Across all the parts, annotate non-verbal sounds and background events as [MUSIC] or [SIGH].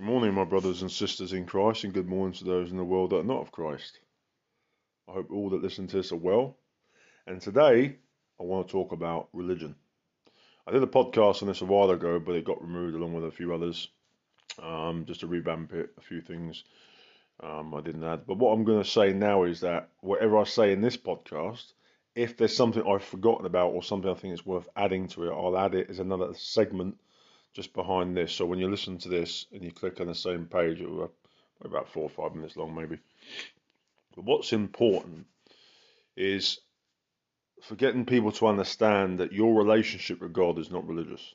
Good morning, my brothers and sisters in Christ, and good morning to those in the world that are not of Christ. I hope all that listen to this are well. And today, I want to talk about religion. I did a podcast on this a while ago, but it got removed along with a few others, um, just to revamp it, a few things um, I didn't add. But what I'm going to say now is that whatever I say in this podcast, if there's something I've forgotten about or something I think is worth adding to it, I'll add it as another segment just behind this. So when you listen to this and you click on the same page, it will be about four or five minutes long, maybe. But what's important is for getting people to understand that your relationship with God is not religious.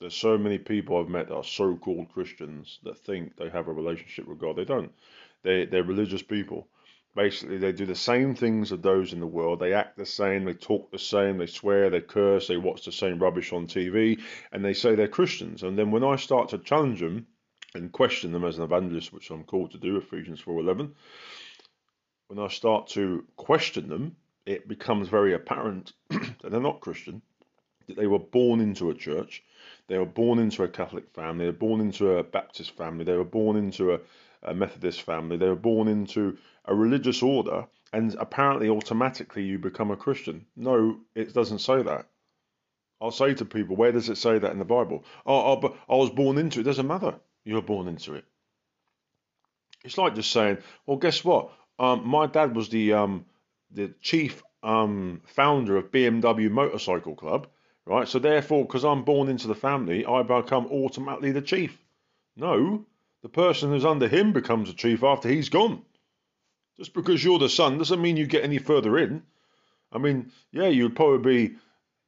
There's so many people I've met that are so-called Christians that think they have a relationship with God. They don't. They they're religious people. Basically, they do the same things as those in the world. They act the same, they talk the same, they swear, they curse, they watch the same rubbish on TV, and they say they're Christians. And then when I start to challenge them and question them as an evangelist, which I'm called to do, Ephesians 4:11, when I start to question them, it becomes very apparent [CLEARS THROAT] that they're not Christian, that they were born into a church, they were born into a Catholic family, they were born into a Baptist family, they were born into a, a Methodist family, they were born into a religious order and apparently automatically you become a Christian. No, it doesn't say that. I'll say to people, where does it say that in the Bible? Oh, oh but I was born into it. It doesn't matter. You were born into it. It's like just saying, well, guess what? Um, my dad was the um, the chief um, founder of BMW Motorcycle Club, right? So therefore, because I'm born into the family, I become automatically the chief. No, the person who's under him becomes a chief after he's gone. Just because you're the son doesn't mean you get any further in. I mean, yeah, you'd probably be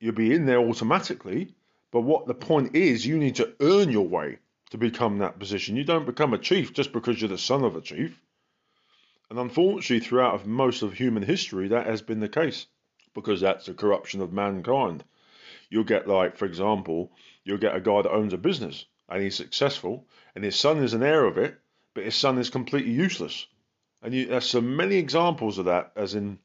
you'd be in there automatically, but what the point is, you need to earn your way to become that position. You don't become a chief just because you're the son of a chief. And unfortunately, throughout most of human history, that has been the case because that's the corruption of mankind. You'll get, like, for example, you'll get a guy that owns a business and he's successful, and his son is an heir of it, but his son is completely useless. And you, there's so many examples of that, as in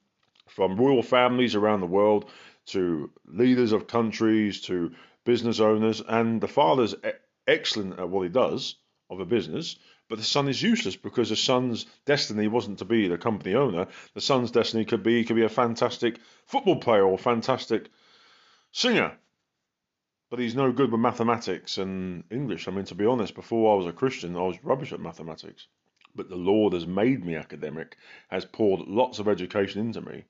from royal families around the world to leaders of countries to business owners. And the father's excellent at what he does of a business, but the son is useless because the son's destiny wasn't to be the company owner. The son's destiny could be could be a fantastic football player or fantastic singer. But he's no good with mathematics and English. I mean, to be honest, before I was a Christian, I was rubbish at mathematics but the Lord has made me academic, has poured lots of education into me,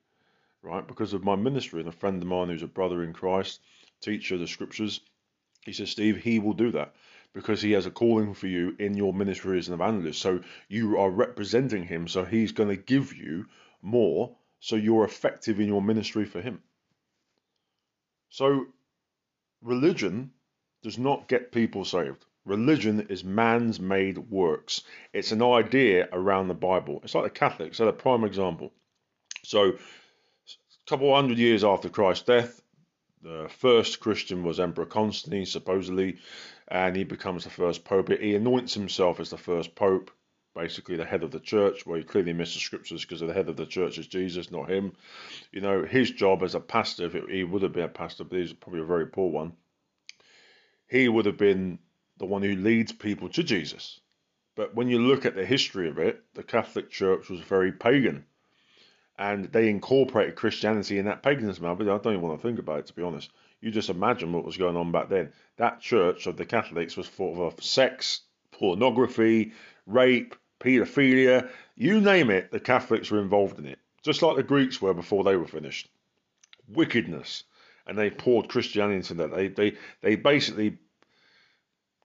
right? Because of my ministry. And a friend of mine who's a brother in Christ, teacher of the scriptures, he says, Steve, he will do that because he has a calling for you in your ministry as an evangelist. So you are representing him. So he's going to give you more so you're effective in your ministry for him. So religion does not get people saved. Religion is man's made works. It's an idea around the Bible. It's like the Catholics, they're a prime example. So, a couple hundred years after Christ's death, the first Christian was Emperor Constantine, supposedly, and he becomes the first pope. He anoints himself as the first pope, basically the head of the church. Well, he clearly missed the scriptures because the head of the church is Jesus, not him. You know, his job as a pastor, if it, he would have been a pastor, but he's probably a very poor one, he would have been the one who leads people to Jesus. But when you look at the history of it, the Catholic Church was very pagan. And they incorporated Christianity in that paganism. I don't even want to think about it, to be honest. You just imagine what was going on back then. That church of the Catholics was full of sex, pornography, rape, paedophilia, you name it, the Catholics were involved in it. Just like the Greeks were before they were finished. Wickedness. And they poured Christianity into that. They, they, they basically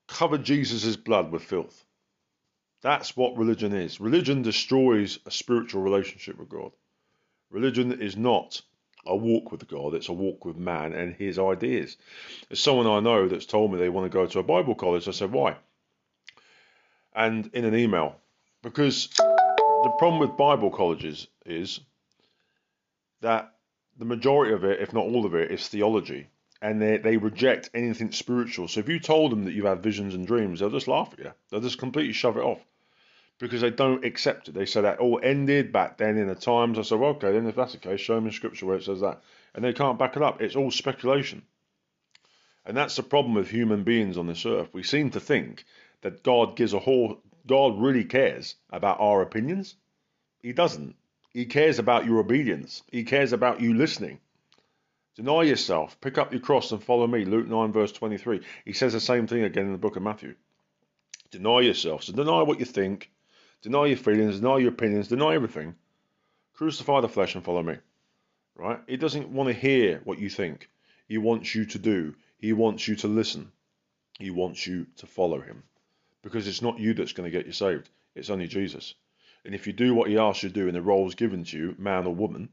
covered Jesus' blood with filth. That's what religion is. Religion destroys a spiritual relationship with God. Religion is not a walk with God, it's a walk with man and his ideas. There's someone I know that's told me they want to go to a Bible college. I said, why? And in an email, because the problem with Bible colleges is that the majority of it, if not all of it, is theology and they, they reject anything spiritual. So if you told them that you have visions and dreams, they'll just laugh at you. They'll just completely shove it off because they don't accept it. They say that all ended back then in the times. I said, well, okay, then if that's the case, show me scripture where it says that. And they can't back it up. It's all speculation. And that's the problem with human beings on this earth. We seem to think that God gives a whole, God really cares about our opinions. He doesn't. He cares about your obedience. He cares about you listening. Deny yourself, pick up your cross and follow me. Luke 9, verse 23. He says the same thing again in the book of Matthew. Deny yourself. So deny what you think, deny your feelings, deny your opinions, deny everything. Crucify the flesh and follow me. Right? He doesn't want to hear what you think. He wants you to do. He wants you to listen. He wants you to follow him. Because it's not you that's going to get you saved. It's only Jesus. And if you do what he asks you to do in the roles given to you, man or woman,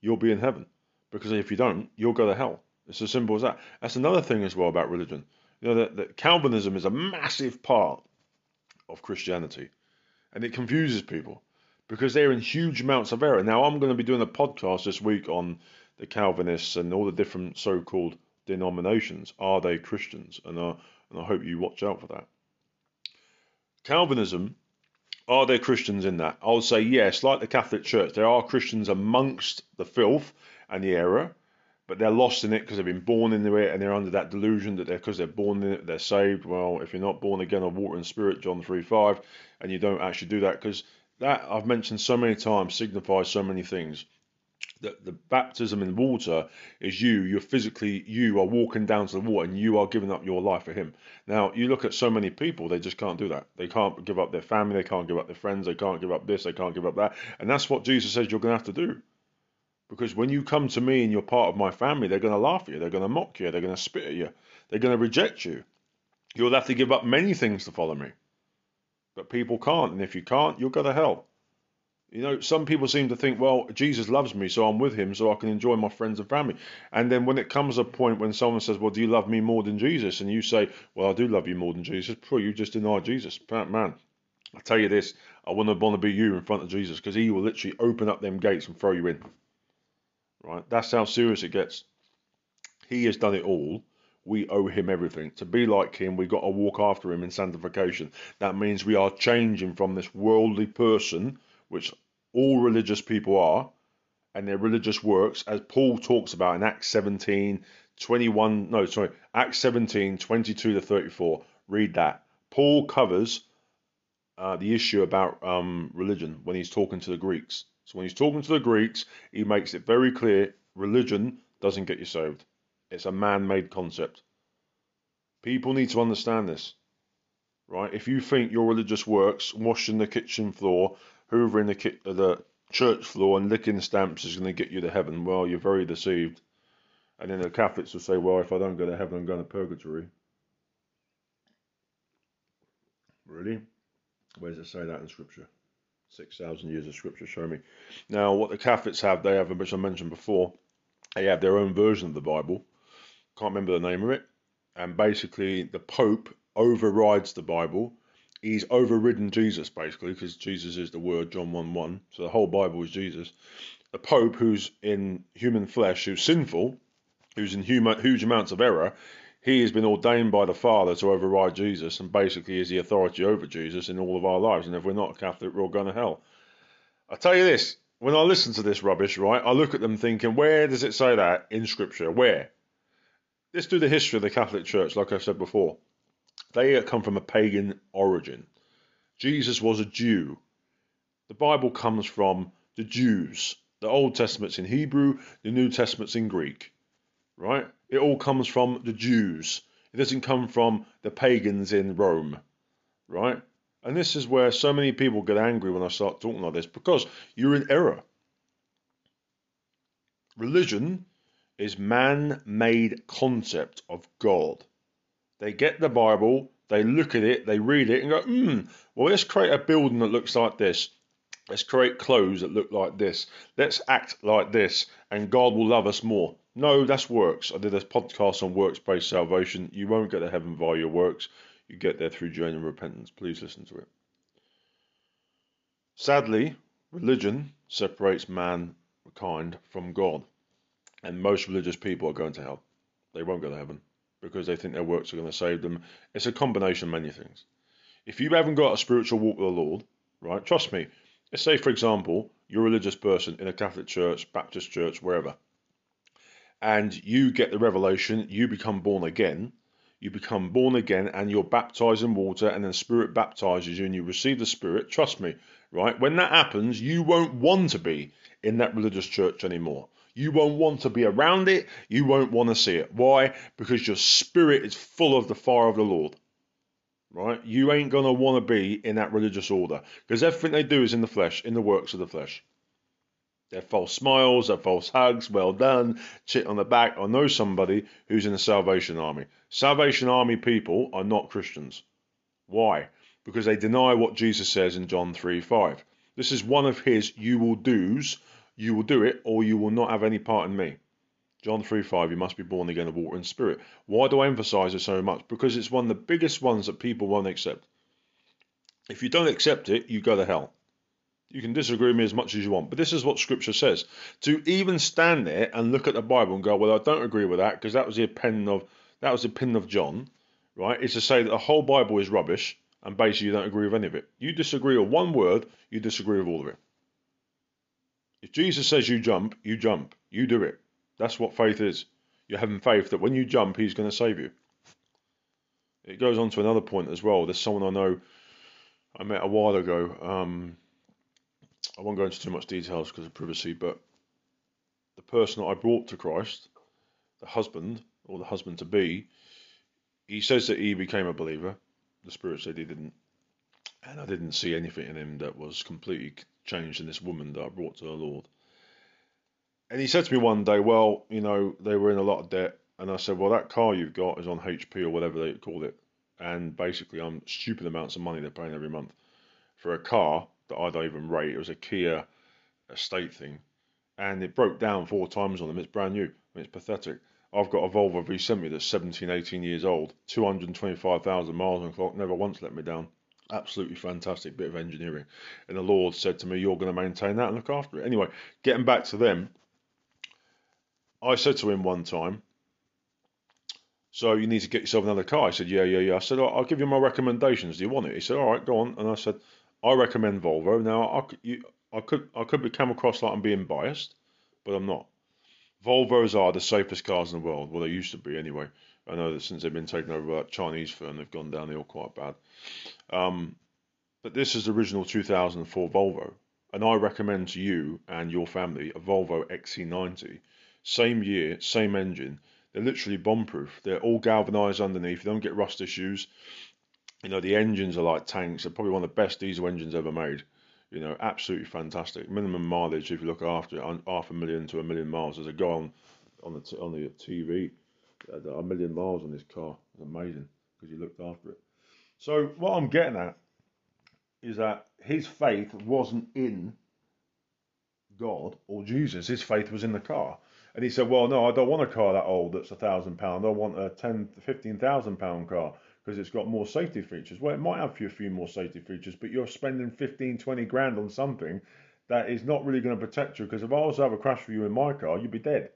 you'll be in heaven. Because if you don't, you'll go to hell. It's as simple as that. That's another thing as well about religion. You know that, that Calvinism is a massive part of Christianity, and it confuses people because they're in huge amounts of error. Now, I'm going to be doing a podcast this week on the Calvinists and all the different so-called denominations. Are they Christians? And, and I hope you watch out for that. Calvinism are there Christians in that? I would say yes, like the Catholic Church, there are Christians amongst the filth and the error, but they're lost in it because they've been born into it and they're under that delusion that they're because they're born in it, they're saved. Well, if you're not born again of water and spirit, John 3 5, and you don't actually do that, because that I've mentioned so many times signifies so many things that the baptism in water is you, you're physically, you are walking down to the water and you are giving up your life for Him. Now, you look at so many people, they just can't do that. They can't give up their family, they can't give up their friends, they can't give up this, they can't give up that. And that's what Jesus says you're going to have to do. Because when you come to me and you're part of my family, they're going to laugh at you, they're going to mock you, they're going to spit at you, they're going to reject you. You'll have to give up many things to follow me. But people can't, and if you can't, you'll go to hell. You know, some people seem to think, well, Jesus loves me, so I'm with him, so I can enjoy my friends and family. And then when it comes a point when someone says, well, do you love me more than Jesus? And you say, well, I do love you more than Jesus. Pray, you just deny Jesus. Man, I tell you this, I wouldn't want to be you in front of Jesus because he will literally open up them gates and throw you in. Right? That's how serious it gets. He has done it all. We owe him everything. To be like him, we've got to walk after him in sanctification. That means we are changing from this worldly person which all religious people are, and their religious works, as Paul talks about in Acts 17, 21, no, sorry, Acts 17, 22 to 34. Read that. Paul covers uh, the issue about um, religion when he's talking to the Greeks. So when he's talking to the Greeks, he makes it very clear religion doesn't get you saved. It's a man made concept. People need to understand this, right? If you think your religious works, washing the kitchen floor, hoovering the, the church floor and licking stamps is going to get you to heaven. Well, you're very deceived. And then the Catholics will say, well, if I don't go to heaven, I'm going to purgatory. Really? Where does it say that in Scripture? 6,000 years of Scripture show me. Now, what the Catholics have, they have, which I mentioned before, they have their own version of the Bible. Can't remember the name of it. And basically, the Pope overrides the Bible he's overridden Jesus basically because Jesus is the Word, John 1 1. So the whole Bible is Jesus. The Pope, who's in human flesh, who's sinful, who's in huge amounts of error, he has been ordained by the Father to override Jesus and basically is the authority over Jesus in all of our lives. And if we're not Catholic, we're all going to hell. I tell you this when I listen to this rubbish, right, I look at them thinking, where does it say that in Scripture? Where? Let's do the history of the Catholic Church, like I said before. They come from a pagan origin. Jesus was a Jew. The Bible comes from the Jews. The Old Testament's in Hebrew, the New Testament's in Greek. Right? It all comes from the Jews. It doesn't come from the pagans in Rome. Right? And this is where so many people get angry when I start talking like this because you're in error. Religion is man-made concept of God. They get the Bible, they look at it, they read it, and go, hmm, well, let's create a building that looks like this. Let's create clothes that look like this. Let's act like this, and God will love us more. No, that's works. I did a podcast on works based salvation. You won't get to heaven via your works. You get there through genuine repentance. Please listen to it. Sadly, religion separates mankind from God, and most religious people are going to hell. They won't go to heaven because they think their works are going to save them. It's a combination of many things. If you haven't got a spiritual walk with the Lord, right, trust me, let's say, for example, you're a religious person in a Catholic church, Baptist church, wherever, and you get the revelation, you become born again. You become born again and you're baptized in water, and then Spirit baptizes you and you receive the Spirit. Trust me, right? When that happens, you won't want to be in that religious church anymore. You won't want to be around it. You won't want to see it. Why? Because your spirit is full of the fire of the Lord. Right? You ain't going to want to be in that religious order because everything they do is in the flesh, in the works of the flesh. They're false smiles, they're false hugs, well done, chit on the back. I know somebody who's in the Salvation Army. Salvation Army people are not Christians. Why? Because they deny what Jesus says in John 3 5. This is one of his you will do's, you will do it, or you will not have any part in me. John 3 5, you must be born again of water and spirit. Why do I emphasize it so much? Because it's one of the biggest ones that people won't accept. If you don't accept it, you go to hell. You can disagree with me as much as you want, but this is what Scripture says. To even stand there and look at the Bible and go, "Well, I don't agree with that because that was the opinion of that was the opinion of John," right? Is to say that the whole Bible is rubbish and basically you don't agree with any of it. You disagree with one word, you disagree with all of it. If Jesus says you jump, you jump. You do it. That's what faith is. You're having faith that when you jump, He's going to save you. It goes on to another point as well. There's someone I know I met a while ago. Um, I won't go into too much details because of privacy, but the person that I brought to Christ, the husband or the husband to be, he says that he became a believer. The Spirit said he didn't, and I didn't see anything in him that was completely changed in this woman that I brought to the Lord. And he said to me one day, "Well, you know, they were in a lot of debt," and I said, "Well, that car you've got is on HP or whatever they called it, and basically, I'm stupid amounts of money they're paying every month for a car that I don't even rate. It was a Kia estate thing, and it broke down four times on them. It's brand new. I mean, it's pathetic. I've got a Volvo V70 that's 17, 18 years old, 225,000 miles on clock, never once let me down. Absolutely fantastic bit of engineering. And the Lord said to me, You're going to maintain that and look after it. Anyway, getting back to them, I said to him one time, So you need to get yourself another car. I said, Yeah, yeah, yeah. I said, I'll give you my recommendations. Do you want it? He said, All right, go on. And I said, I recommend Volvo. Now, I, you, I could I could be come across like I'm being biased, but I'm not. Volvos are the safest cars in the world. Well, they used to be anyway. I know that since they've been taken over by a Chinese firm, they've gone downhill quite bad. Um, but this is the original 2004 Volvo, and I recommend to you and your family a Volvo XC90. Same year, same engine. They're literally bomb-proof. They're all galvanized underneath. You don't get rust issues. You know, the engines are like tanks. They're probably one of the best diesel engines ever made. You know, absolutely fantastic. Minimum mileage, if you look after it, half a million to a million miles. There's a guy on, on the on the TV, a million miles on this car. It's amazing because he looked after it. So what I'm getting at is that his faith wasn't in God or Jesus. His faith was in the car. And he said, "Well, no, I don't want a car that old that's a thousand pound. I want a ten, fifteen thousand pound car because it's got more safety features. Well, it might have a few more safety features, but you're spending 15, 20 grand on something that is not really going to protect you. Because if I was to have a crash for you in my car, you'd be dead.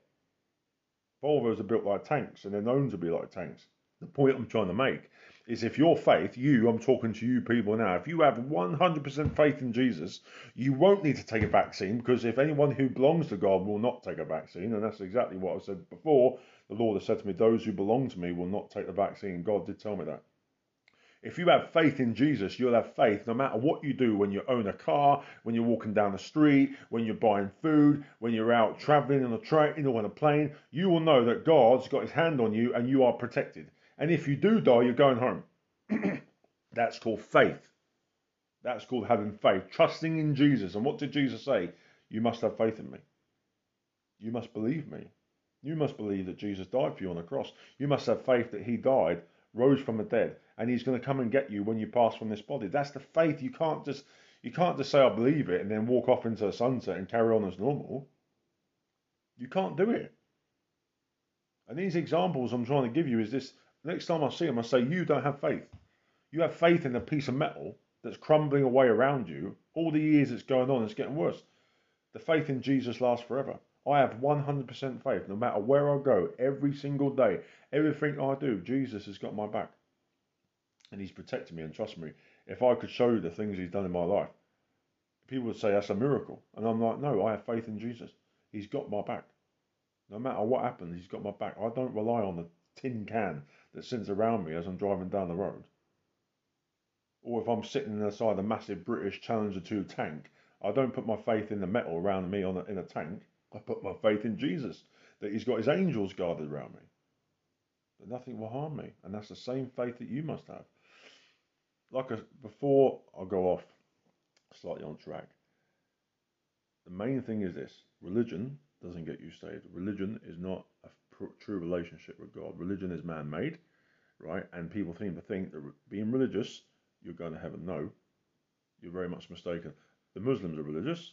Volvos are built like tanks, and they're known to be like tanks. The point I'm trying to make is if your faith, you, I'm talking to you people now, if you have 100% faith in Jesus, you won't need to take a vaccine because if anyone who belongs to God will not take a vaccine, and that's exactly what I said before, the Lord has said to me, Those who belong to me will not take the vaccine. God did tell me that. If you have faith in Jesus, you'll have faith no matter what you do when you own a car, when you're walking down the street, when you're buying food, when you're out traveling on a train or on a plane. You will know that God's got his hand on you and you are protected. And if you do die, you're going home. [CLEARS THROAT] That's called faith. That's called having faith, trusting in Jesus. And what did Jesus say? You must have faith in me. You must believe me. You must believe that Jesus died for you on the cross. You must have faith that he died, rose from the dead, and he's going to come and get you when you pass from this body. That's the faith. You can't just you can't just say I believe it and then walk off into the sunset and carry on as normal. You can't do it. And these examples I'm trying to give you is this next time I see them, I say, You don't have faith. You have faith in a piece of metal that's crumbling away around you. All the years it's going on, it's getting worse. The faith in Jesus lasts forever. I have 100% faith no matter where I go, every single day, everything I do, Jesus has got my back. And He's protected me and trust me. If I could show you the things He's done in my life, people would say that's a miracle. And I'm like, no, I have faith in Jesus. He's got my back. No matter what happens, he's got my back. I don't rely on the tin can that sits around me as I'm driving down the road. Or if I'm sitting inside a massive British Challenger 2 tank, I don't put my faith in the metal around me on a, in a tank. I put my faith in Jesus, that he's got his angels guarded around me. That nothing will harm me. And that's the same faith that you must have. Like a, before I go off slightly on track, the main thing is this religion doesn't get you saved. Religion is not a true relationship with God. Religion is man made, right? And people seem to think that being religious, you're going to heaven. No, you're very much mistaken. The Muslims are religious,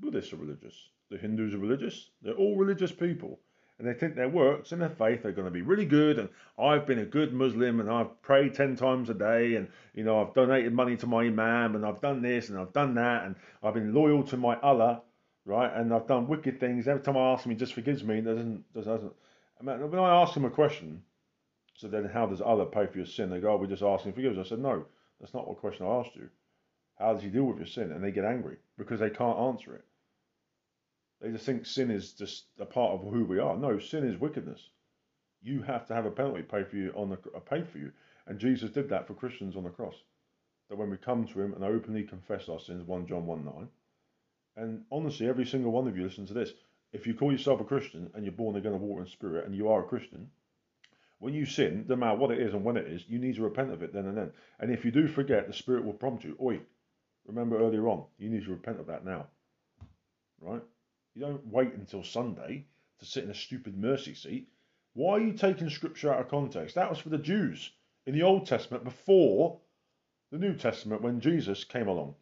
Buddhists are religious, the Hindus are religious. They're all religious people. And they think their works and their faith are going to be really good. And I've been a good Muslim and I've prayed 10 times a day. And, you know, I've donated money to my Imam and I've done this and I've done that. And I've been loyal to my Allah right? And I've done wicked things. Every time I ask him, he just forgives me. Doesn't doesn't. When I ask him a question, so then how does Allah pay for your sin? They go, oh, we just ask him forgives. I said, no, that's not what question I asked you. How does he deal with your sin? And they get angry because they can't answer it. They just think sin is just a part of who we are. No, sin is wickedness. You have to have a penalty paid for you on the uh, paid for you, and Jesus did that for Christians on the cross. That when we come to Him and openly confess our sins, one John one nine, and honestly, every single one of you listen to this. If you call yourself a Christian and you're born again of water and spirit and you are a Christian, when you sin, no matter what it is and when it is, you need to repent of it then and then. And if you do forget, the Spirit will prompt you. Oi, remember earlier on, you need to repent of that now. Right? You don't wait until Sunday to sit in a stupid mercy seat. Why are you taking Scripture out of context? That was for the Jews in the Old Testament before the New Testament when Jesus came along.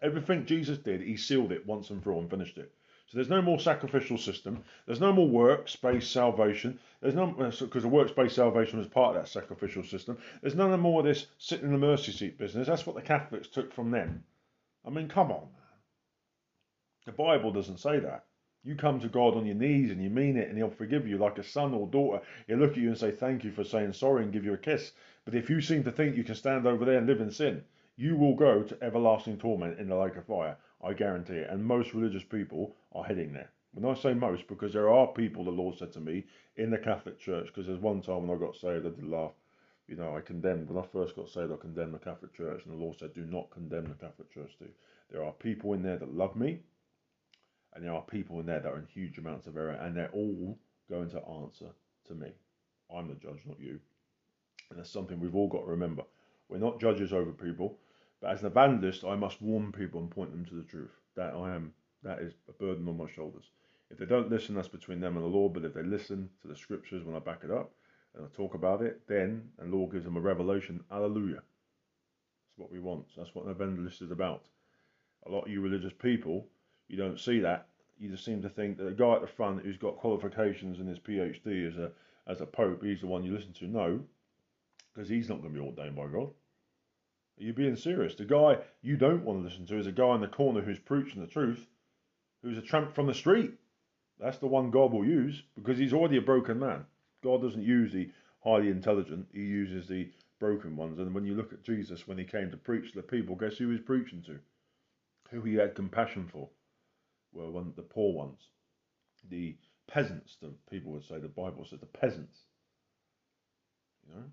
Everything Jesus did, he sealed it once and for all and finished it. So there's no more sacrificial system. There's no more works-based salvation. There's no because uh, the works-based salvation was part of that sacrificial system. There's none more of this sitting in the mercy seat business. That's what the Catholics took from them. I mean, come on, man. The Bible doesn't say that. You come to God on your knees and you mean it, and He'll forgive you like a son or daughter. He'll look at you and say thank you for saying sorry and give you a kiss. But if you seem to think you can stand over there and live in sin, you will go to everlasting torment in the lake of fire. I guarantee it. And most religious people are heading there. When I say most, because there are people, the Lord said to me, in the Catholic Church, because there's one time when I got saved, I did laugh. You know, I condemned, when I first got saved, I condemned the Catholic Church, and the Lord said, do not condemn the Catholic Church too. There are people in there that love me, and there are people in there that are in huge amounts of error, and they're all going to answer to me. I'm the judge, not you. And that's something we've all got to remember. We're not judges over people. But as an evangelist, I must warn people and point them to the truth. That I am, that is a burden on my shoulders. If they don't listen, that's between them and the Lord. But if they listen to the scriptures when I back it up and I talk about it, then the Lord gives them a revelation. Hallelujah. That's what we want. That's what an evangelist is about. A lot of you religious people, you don't see that. You just seem to think that a guy at the front who's got qualifications and his PhD as a as a pope, he's the one you listen to. No, because he's not going to be ordained by God. Are you being serious? The guy you don't want to listen to is a guy in the corner who's preaching the truth, who's a tramp from the street. That's the one God will use because he's already a broken man. God doesn't use the highly intelligent, he uses the broken ones. And when you look at Jesus, when he came to preach to the people, guess who he was preaching to? Who he had compassion for? Well, one, the poor ones, the peasants, the people would say, the Bible says, the peasants. You know?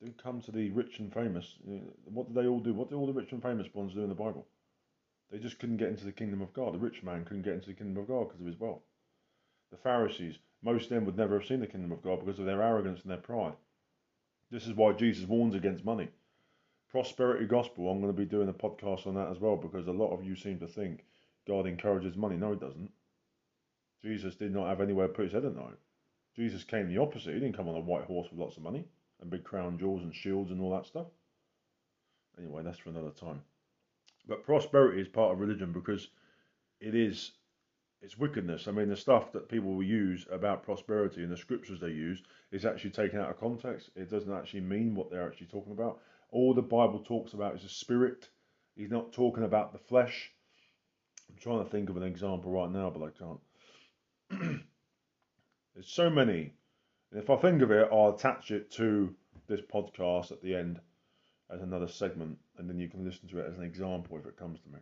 They come to the rich and famous. Uh, what did they all do? What did all the rich and famous ones do in the Bible? They just couldn't get into the kingdom of God. The rich man couldn't get into the kingdom of God because of his wealth. The Pharisees, most of them would never have seen the kingdom of God because of their arrogance and their pride. This is why Jesus warns against money. Prosperity gospel, I'm going to be doing a podcast on that as well because a lot of you seem to think God encourages money. No, he doesn't. Jesus did not have anywhere to put his head at night. Jesus came the opposite. He didn't come on a white horse with lots of money and big crown jewels and shields and all that stuff. Anyway, that's for another time. But prosperity is part of religion because it is it's wickedness. I mean, the stuff that people will use about prosperity and the scriptures they use is actually taken out of context. It doesn't actually mean what they're actually talking about. All the Bible talks about is the spirit. He's not talking about the flesh. Trying to think of an example right now, but I can't. [CLEARS THROAT] There's so many and if I think of it, I'll attach it to this podcast at the end as another segment, and then you can listen to it as an example if it comes to me.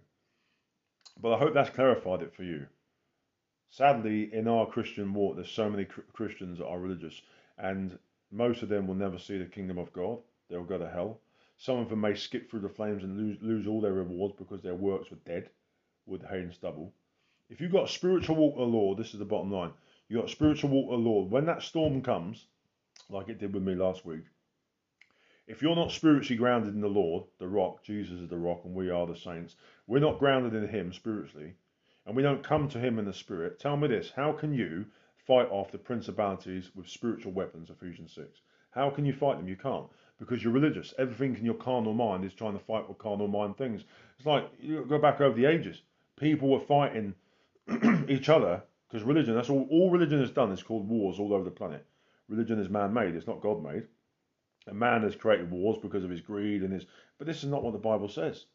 But I hope that's clarified it for you. Sadly, in our Christian walk, there's so many Christians that are religious, and most of them will never see the kingdom of God. They'll go to hell. Some of them may skip through the flames and lose, lose all their rewards because their works were dead, wood, hay, and stubble. If you've got spiritual with the Lord, this is the bottom line. You've got spiritual with the Lord. When that storm comes, like it did with me last week, if you're not spiritually grounded in the Lord, the rock, Jesus is the rock, and we are the saints, we're not grounded in Him spiritually, and we don't come to Him in the Spirit, tell me this how can you fight off the principalities with spiritual weapons, Ephesians 6? How can you fight them? You can't because you're religious. Everything in your carnal mind is trying to fight with carnal mind things. It's like you go back over the ages. People were fighting [CLEARS THROAT] each other because religion. That's all. All religion has done is called wars all over the planet. Religion is man-made. It's not God-made. And man has created wars because of his greed and his. But this is not what the Bible says.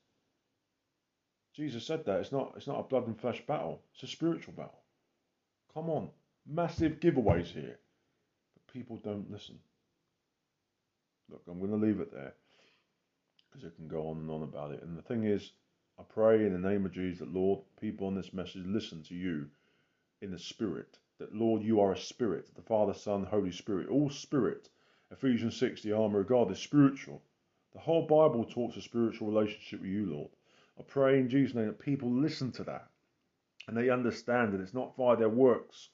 Jesus said that it's not. It's not a blood and flesh battle. It's a spiritual battle. Come on, massive giveaways here, but people don't listen. Look, I'm going to leave it there because it can go on and on about it. And the thing is, I pray in the name of Jesus that, Lord, people on this message listen to you in the Spirit. That, Lord, you are a Spirit, the Father, Son, Holy Spirit, all Spirit. Ephesians 6, the armour of God is spiritual. The whole Bible talks a spiritual relationship with you, Lord. I pray in Jesus' name that people listen to that and they understand that it's not via their works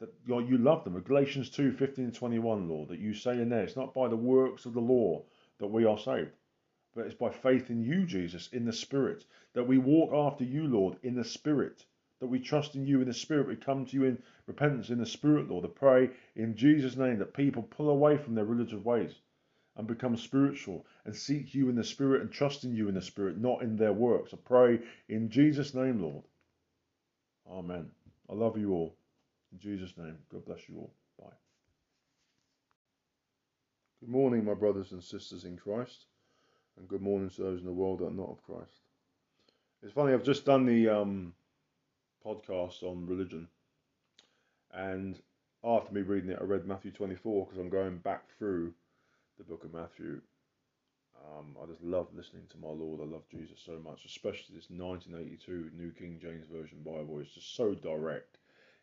that you love them. Galatians 2 15 and 21, Lord, that you say in there, it's not by the works of the law that we are saved, but it's by faith in you, Jesus, in the Spirit, that we walk after you, Lord, in the Spirit, that we trust in you in the Spirit. We come to you in repentance in the Spirit, Lord. I pray in Jesus' name that people pull away from their religious ways and become spiritual and seek you in the Spirit and trust in you in the Spirit, not in their works. I pray in Jesus' name, Lord. Amen. I love you all. In Jesus' name, God bless you all. Bye. Good morning, my brothers and sisters in Christ, and good morning to those in the world that are not of Christ. It's funny, I've just done the um, podcast on religion, and after me reading it, I read Matthew 24 because I'm going back through the book of Matthew. Um, I just love listening to my Lord. I love Jesus so much, especially this 1982 New King James Version Bible. It's just so direct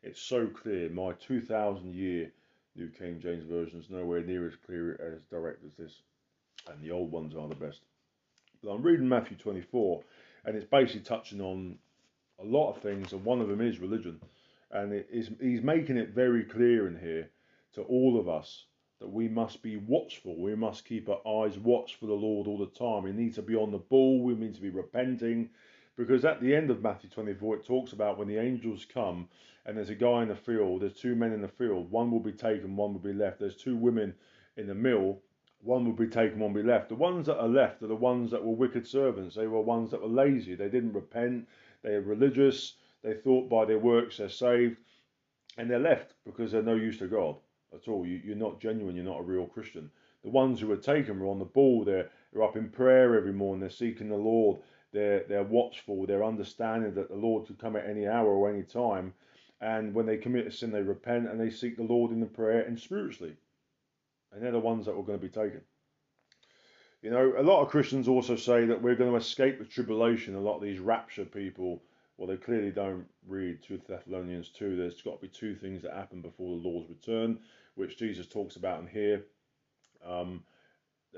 it's so clear. My 2,000 year New King James Version is nowhere near as clear as direct as this, and the old ones are the best. But I'm reading Matthew 24, and it's basically touching on a lot of things, and one of them is religion. And it is, he's making it very clear in here to all of us that we must be watchful. We must keep our eyes watched for the Lord all the time. We need to be on the ball. We need to be repenting. Because at the end of Matthew 24, it talks about when the angels come and there's a guy in the field, there's two men in the field, one will be taken, one will be left. There's two women in the mill, one will be taken, one will be left. The ones that are left are the ones that were wicked servants. They were ones that were lazy. They didn't repent. They are religious. They thought by their works they're saved. And they're left because they're no use to God at all. You, you're not genuine. You're not a real Christian. The ones who were taken were on the ball. They're, they're up in prayer every morning. They're seeking the Lord. They're, they're watchful. They're understanding that the Lord could come at any hour or any time and when they commit a sin, they repent and they seek the Lord in the prayer and spiritually. And they're the ones that are going to be taken. You know, a lot of Christians also say that we're going to escape the tribulation. A lot of these rapture people, well, they clearly don't read 2 Thessalonians 2. There's got to be two things that happen before the Lord's return, which Jesus talks about in here. Um,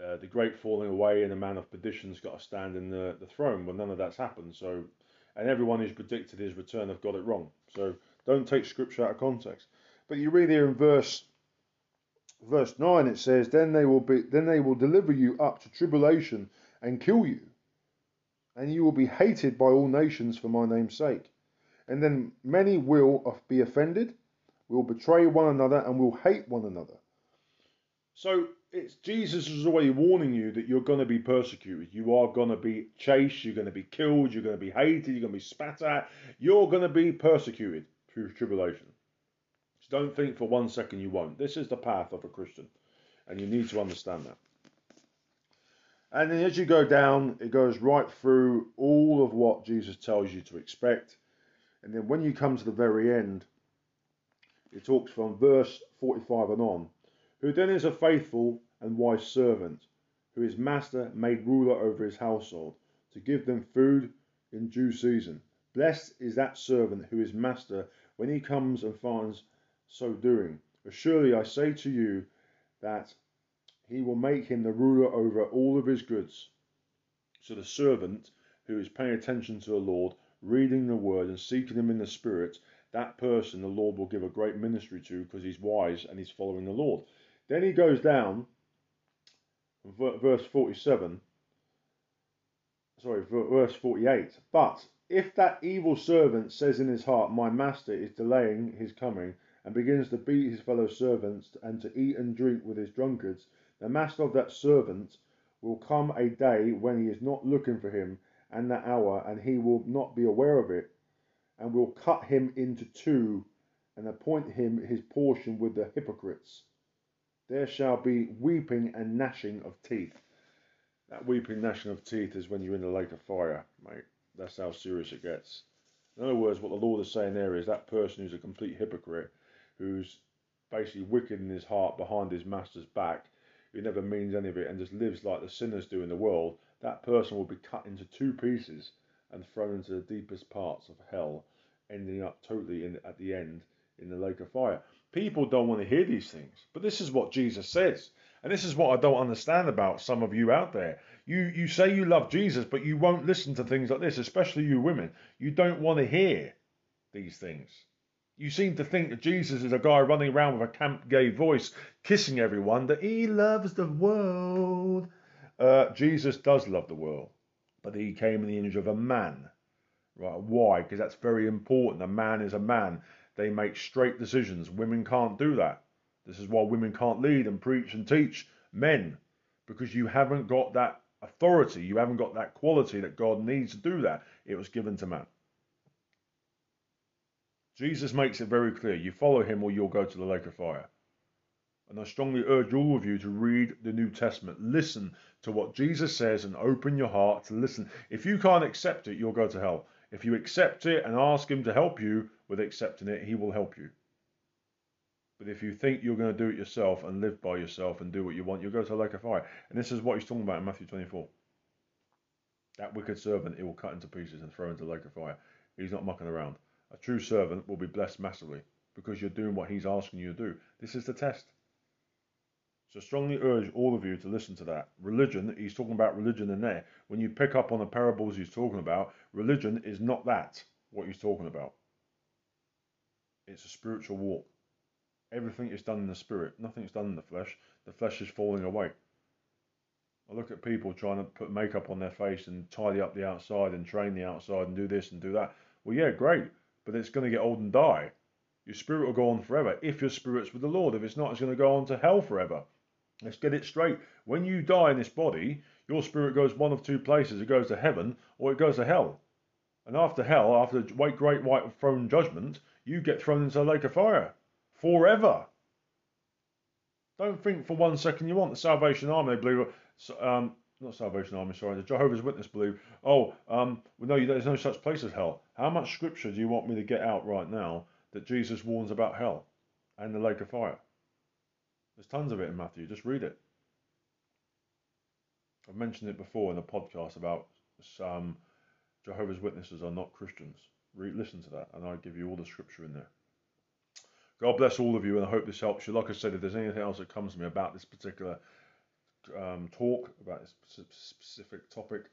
uh, the great falling away and the man of perdition's got to stand in the, the throne. Well, none of that's happened. So, and everyone who's predicted his return have got it wrong. So, don't take scripture out of context. But you read here in verse verse 9 it says then they will be then they will deliver you up to tribulation and kill you and you will be hated by all nations for my name's sake. And then many will be offended will betray one another and will hate one another. So it's jesus is already warning you that you're going to be persecuted. You are going to be chased you're going to be killed you're going to be hated you're going to be spat at you're going to be persecuted through tribulation. Don't think for one second you won't. This is the path of a Christian, and you need to understand that. And then as you go down, it goes right through all of what Jesus tells you to expect. And then when you come to the very end, it talks from verse 45 and on. Who then is a faithful and wise servant, who his master made ruler over his household, to give them food in due season. Blessed is that servant who his master when he comes and finds so doing. Surely I say to you that he will make him the ruler over all of his goods. So the servant who is paying attention to the Lord, reading the word and seeking him in the spirit, that person the Lord will give a great ministry to because he's wise and he's following the Lord. Then he goes down, verse 47, sorry, verse 48. But if that evil servant says in his heart, My master is delaying his coming, and begins to beat his fellow servants and to eat and drink with his drunkards, the master of that servant will come a day when he is not looking for him and that hour, and he will not be aware of it, and will cut him into two and appoint him his portion with the hypocrites. There shall be weeping and gnashing of teeth. That weeping, gnashing of teeth is when you're in the lake of fire, mate. That's how serious it gets. In other words, what the Lord is saying there is that person who's a complete hypocrite, who's basically wicked in his heart behind his master's back, who never means any of it and just lives like the sinners do in the world, that person will be cut into two pieces and thrown into the deepest parts of hell, ending up totally in, at the end in the lake of fire. People don't want to hear these things, but this is what Jesus says. And this is what I don't understand about some of you out there. You you say you love Jesus, but you won't listen to things like this, especially you women. You don't want to hear these things. You seem to think that Jesus is a guy running around with a camp gay voice, kissing everyone, that he loves the world. Uh, Jesus does love the world, but he came in the image of a man. Right? Why? Because that's very important. A man is a man. They make straight decisions. Women can't do that. This is why women can't lead and preach and teach men, because you haven't got that authority. You haven't got that quality that God needs to do that. It was given to man. Jesus makes it very clear you follow him or you'll go to the lake of fire. And I strongly urge all of you to read the New Testament. Listen to what Jesus says and open your heart to listen. If you can't accept it, you'll go to hell. If you accept it and ask him to help you with accepting it, he will help you. But if you think you're going to do it yourself and live by yourself and do what you want, you'll go to the lake of fire. And this is what he's talking about in Matthew 24. That wicked servant he will cut into pieces and throw into the lake of fire. He's not mucking around. A true servant will be blessed massively because you're doing what he's asking you to do. This is the test. So strongly urge all of you to listen to that. Religion, he's talking about religion in there. When you pick up on the parables he's talking about, religion is not that, what he's talking about. It's a spiritual walk. Everything is done in the spirit. Nothing is done in the flesh. The flesh is falling away. I look at people trying to put makeup on their face and tidy up the outside and train the outside and do this and do that. Well, yeah, great, but it's going to get old and die. Your spirit will go on forever if your spirit's with the Lord. If it's not, it's going to go on to hell forever. Let's get it straight. When you die in this body, your spirit goes one of two places. It goes to heaven or it goes to hell. And after hell, after the great white throne judgment, you get thrown into a lake of fire forever. Don't think for one second you want the Salvation Army, they believe, um, not Salvation Army, sorry, the Jehovah's Witness believe, oh, um, well, no, there's no such place as hell. How much scripture do you want me to get out right now that Jesus warns about hell and the lake of fire? There's tons of it in Matthew, just read it. I've mentioned it before in a podcast about some Jehovah's Witnesses are not Christians. Read, listen to that, and I give you all the scripture in there. God bless all of you, and I hope this helps you. Like I said, if there's anything else that comes to me about this particular um, talk, about this specific topic,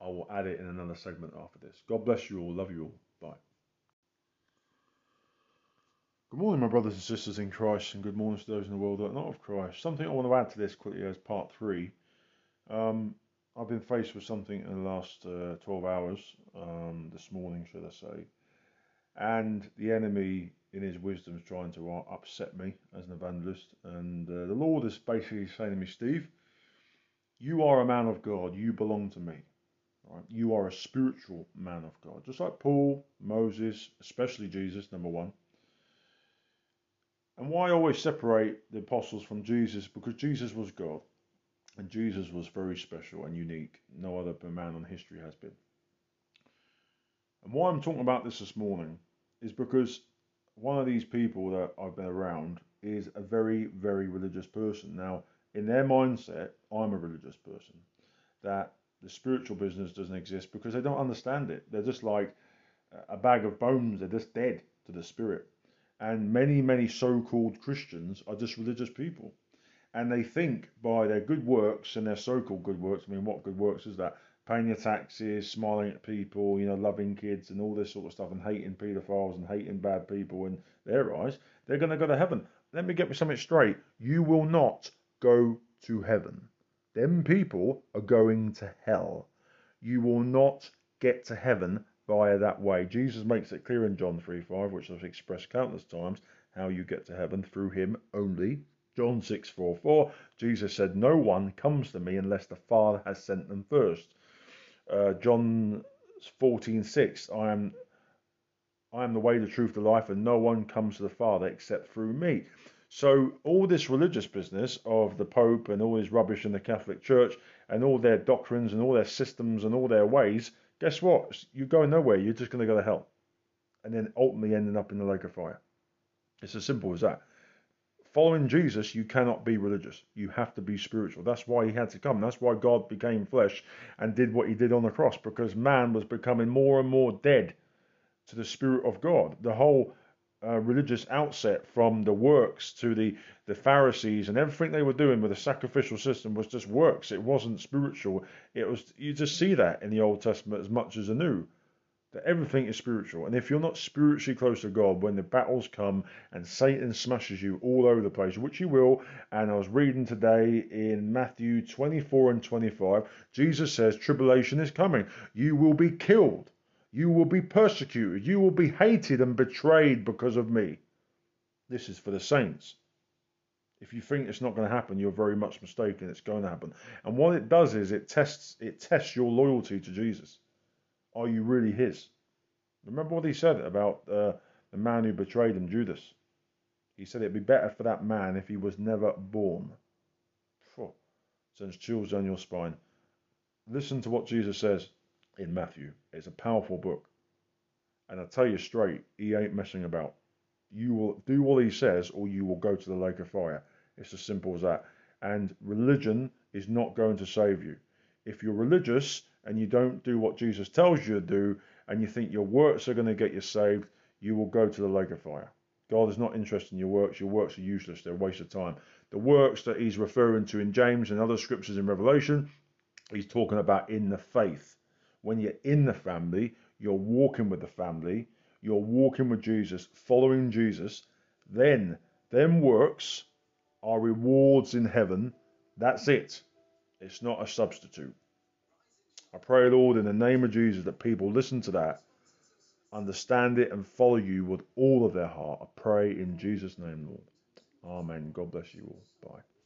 I will add it in another segment after this. God bless you all. Love you all. Bye. Good morning, my brothers and sisters in Christ, and good morning to those in the world that are not of Christ. Something I want to add to this quickly as part three. Um, I've been faced with something in the last uh, 12 hours, um, this morning, should I say, and the enemy in his wisdom is trying to uh, upset me as an evangelist. And uh, the Lord is basically saying to me, Steve, you are a man of God. You belong to me. Right? You are a spiritual man of God. Just like Paul, Moses, especially Jesus, number one. And why always separate the apostles from Jesus? Because Jesus was God. And Jesus was very special and unique. No other man on history has been. And why I'm talking about this this morning is because one of these people that I've been around is a very, very religious person. Now, in their mindset, I'm a religious person. That the spiritual business doesn't exist because they don't understand it. They're just like a bag of bones. They're just dead to the spirit. And many, many so called Christians are just religious people. And they think by their good works and their so called good works, I mean, what good works is that? Paying your taxes, smiling at people, you know, loving kids and all this sort of stuff, and hating paedophiles and hating bad people in their eyes, they're going to go to heaven. Let me get me something straight. You will not go to heaven. Them people are going to hell. You will not get to heaven via that way. Jesus makes it clear in John 3 5, which I've expressed countless times, how you get to heaven through him only. John 6 4 4, Jesus said, No one comes to me unless the Father has sent them first. Uh, John 14 6, I am I am the way, the truth, the life, and no one comes to the Father except through me. So all this religious business of the Pope and all this rubbish in the Catholic Church and all their doctrines and all their systems and all their ways, guess what? You're going nowhere. You're just going to go to hell. And then ultimately ending up in the lake of fire. It's as simple as that. Following Jesus, you cannot be religious. You have to be spiritual. That's why he had to come. That's why God became flesh and did what he did on the cross, because man was becoming more and more dead to the Spirit of God. The whole uh, religious outset from the works to the, the Pharisees and everything they were doing with the sacrificial system was just works. It wasn't spiritual. It was you just see that in the Old Testament as much as the New. That everything is spiritual. And if you're not spiritually close to God, when the battles come and Satan smashes you all over the place, which he will, and I was reading today in Matthew 24 and 25, Jesus says, Tribulation is coming. You will be killed you will be persecuted. You will be hated and betrayed because of me. This is for the saints. If you think it's not going to happen, you're very much mistaken. It's going to happen. And what it does is it tests it tests your loyalty to Jesus. Are you really his? Remember what he said about uh, the man who betrayed him, Judas. He said it'd be better for that man if he was never born. Sends chills down your spine. Listen to what Jesus says in Matthew. It's a powerful book. And I tell you straight, he ain't messing about. You will do what he says, or you will go to the lake of fire. It's as simple as that. And religion is not going to save you. If you're religious and you don't do what Jesus tells you to do, and you think your works are going to get you saved, you will go to the lake of fire. God is not interested in your works. Your works are useless. They're a waste of time. The works that he's referring to in James and other scriptures in Revelation, he's talking about in the faith when you're in the family, you're walking with the family, you're walking with Jesus, following Jesus, then them works are rewards in heaven. That's it. It's not a substitute. I pray, Lord, in the name of Jesus, that people listen to that, understand it, and follow you with all of their heart. I pray in Jesus' name, Lord. Amen. God bless you all. Bye.